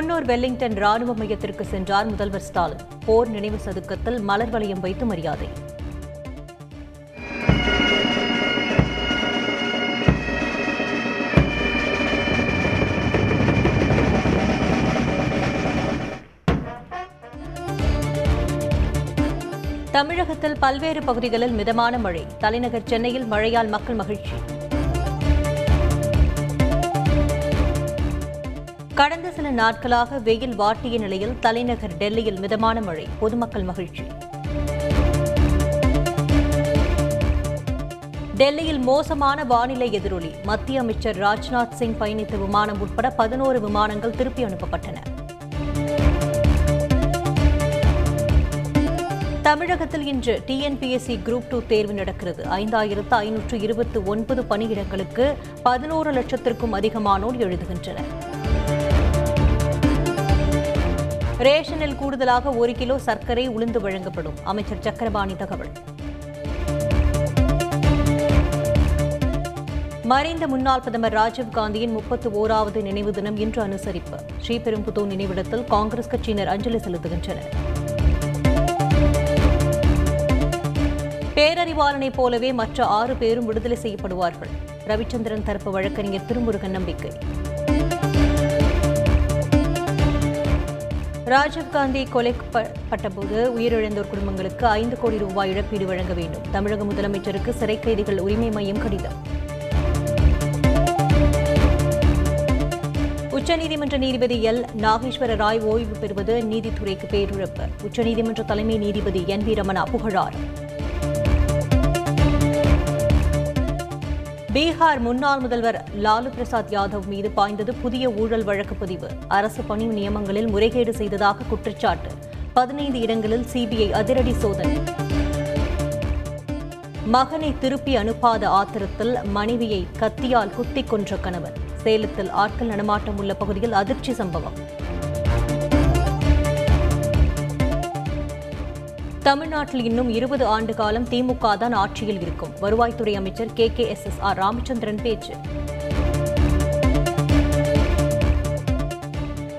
Coonoor Wellington ராணுவ மையத்திற்கு சென்றார் முதல்வர் ஸ்டாலின். போர் நினைவு சதுக்கத்தில் மலர் வளையம் வைத்து மரியாதை. தமிழகத்தில் பல்வேறு பகுதிகளில் மிதமான மழை. தலைநகர் சென்னையில் மழையால் மக்கள் மகிழ்ச்சி. கடந்த சில நாட்களாக வெயில் வாட்டிய நிலையில் தலைநகர் டெல்லியில் மிதமான மழை. பொதுமக்கள் மகிழ்ச்சி. டெல்லியில் மோசமான வானிலை எதிரொலி. மத்திய அமைச்சர் ராஜ்நாத் சிங் பயணித்த விமானம் உட்பட பதினோரு விமானங்கள் திருப்பி அனுப்பப்பட்டன. தமிழகத்தில் இன்று டிஎன்பிஎஸ்சி குரூப் டூ தேர்வு நடக்கிறது. ஐந்தாயிரத்து ஐநூற்று இருபத்தி ஒன்பது பணியிடங்களுக்கு பதினோரு லட்சத்திற்கும் அதிகமானோர் எழுதுகின்றனர். ரேஷனில் கூடுதலாக ஒரு கிலோ சர்க்கரை உளுந்து வழங்கப்படும். அமைச்சர் சக்கரபாணி தகவல். மறைந்த முன்னாள் பிரதமர் ராஜீவ் முப்பத்து ஓராவது நினைவு தினம் இன்று அனுசரிப்பு. ஸ்ரீபெரும்புதூர் நினைவிடத்தில் காங்கிரஸ் கட்சியினர் அஞ்சலி செலுத்துகின்றனர். பேரறிவாளனைப் போலவே மற்ற ஆறு பேரும் விடுதலை செய்யப்படுவார்கள். ரவிச்சந்திரன் தரப்பு வழக்கறிஞர் திருமுருகன் நம்பிக்கை. ராஜீவ்காந்தி கொலைப்பட்டபோது உயிரிழந்தோர் குடும்பங்களுக்கு ஐந்து கோடி ரூபாய் இழப்பீடு வழங்க வேண்டும். தமிழக முதலமைச்சருக்கு சிறை கைதிகள் உரிமை மையம் கடிதம். உச்சநீதிமன்ற நீதிபதி எல். நாகேஸ்வர ராய் ஓய்வு பெறுவது நீதித்துறைக்கு பேரிழப்பு. உச்சநீதிமன்ற தலைமை நீதிபதி என். வி. ரமணா புகழாரம். பீகார் முன்னாள் முதல்வர் லாலு பிரசாத் யாதவ் மீது பாய்ந்தது புதிய ஊழல் வழக்கு பதிவு. அரசு பணி நியமங்களில் முறைகேடு செய்ததாக குற்றச்சாட்டு. பதினைந்து இடங்களில் சிபிஐ அதிரடி சோதனை. மகனை திருப்பி அனுப்பாத ஆத்திரத்தில் மனைவியை கத்தியால் குத்திக் கொன்ற கணவன். சேலத்தில் ஆட்கள் நடமாட்டம் உள்ள பகுதியில் அதிர்ச்சி சம்பவம். தமிழ்நாட்டில் இன்னும் இருபது ஆண்டு காலம் திமுக தான் ஆட்சியில் இருக்கும். வருவாய்த்துறை அமைச்சர் K. K. S. S. R. Ramachandran பேச்சு.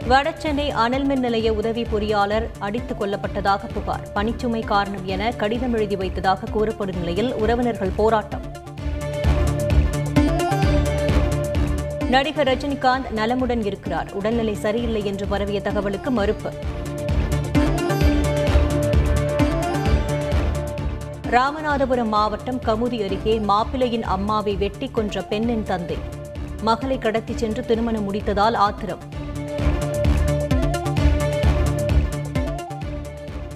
வடசென்னை அனல்மின் நிலைய உதவி பொறியாளர் அடித்துக் கொல்லப்பட்டதாக புகார். பணிச்சுமை காரணம் என கடிதம் எழுதி வைத்ததாக கூறப்படும் நிலையில் உறவினர்கள் போராட்டம். நடிகர் ரஜினிகாந்த் நலமுடன் இருக்கிறார். உடல்நிலை சரியில்லை என்று பரவிய தகவலுக்கு மறுப்பு. ராமநாதபுரம் மாவட்டம் கமுதி அருகே மாப்பிள்ளையின் அம்மாவை வெட்டி கொன்ற பெண்ணின் தந்தை. மகளை கடத்திச் சென்று திருமணம் முடித்ததால் ஆத்திரம்.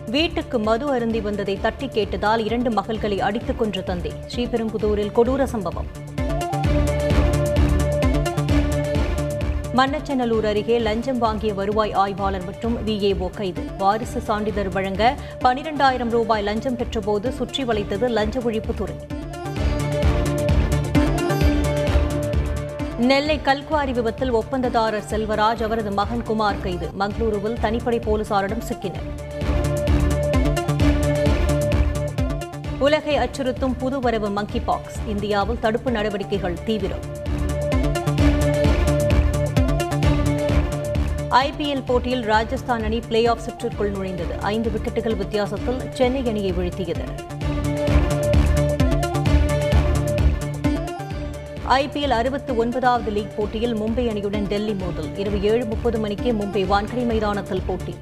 வீட்டுக்கு மது அருந்தி வந்ததை தட்டி கேட்டதால் இரண்டு மகள்களை அடித்துக் கொன்ற தந்தை. ஸ்ரீபெரும்புதூரில் கொடூர சம்பவம். மன்னச்சநல்லூர் அருகே லஞ்சம் வாங்கிய வருவாய் ஆய்வாளர் மற்றும் விஏஓ கைது. வாரிசு சான்றிதழ் வழங்க பனிரெண்டாயிரம் ரூபாய் லஞ்சம் பெற்றபோது சுற்றி வளைத்தது லஞ்ச ஒழிப்புத்துறை நெல்லை கல்குவாரி விபத்தில் ஒப்பந்ததாரர் செல்வராஜ் அவரது மகன் குமார் கைது. மங்களூருவில் தனிப்படை போலீசாரிடம் சிக்கினர். உலகை அச்சுறுத்தும் புதுவரவு மங்கி பாக்ஸ் இந்தியாவில் தடுப்பு நடவடிக்கைகள் தீவிரம். ஐபிஎல் போட்டியில் ராஜஸ்தான் அணி பிளே ஆஃப் சுற்றிற்குள் நுழைந்தது. ஐந்து விக்கெட்டுகள் வித்தியாசத்தில் சென்னை அணியை வீழ்த்தியது. ஐபிஎல் அறுபத்தி ஒன்பதாவது லீக் போட்டியில் மும்பை அணியுடன் டெல்லி மோதல். இரவு ஏழு முப்பது மணிக்கு மும்பை வான்கடை மைதானத்தில் போட்டி.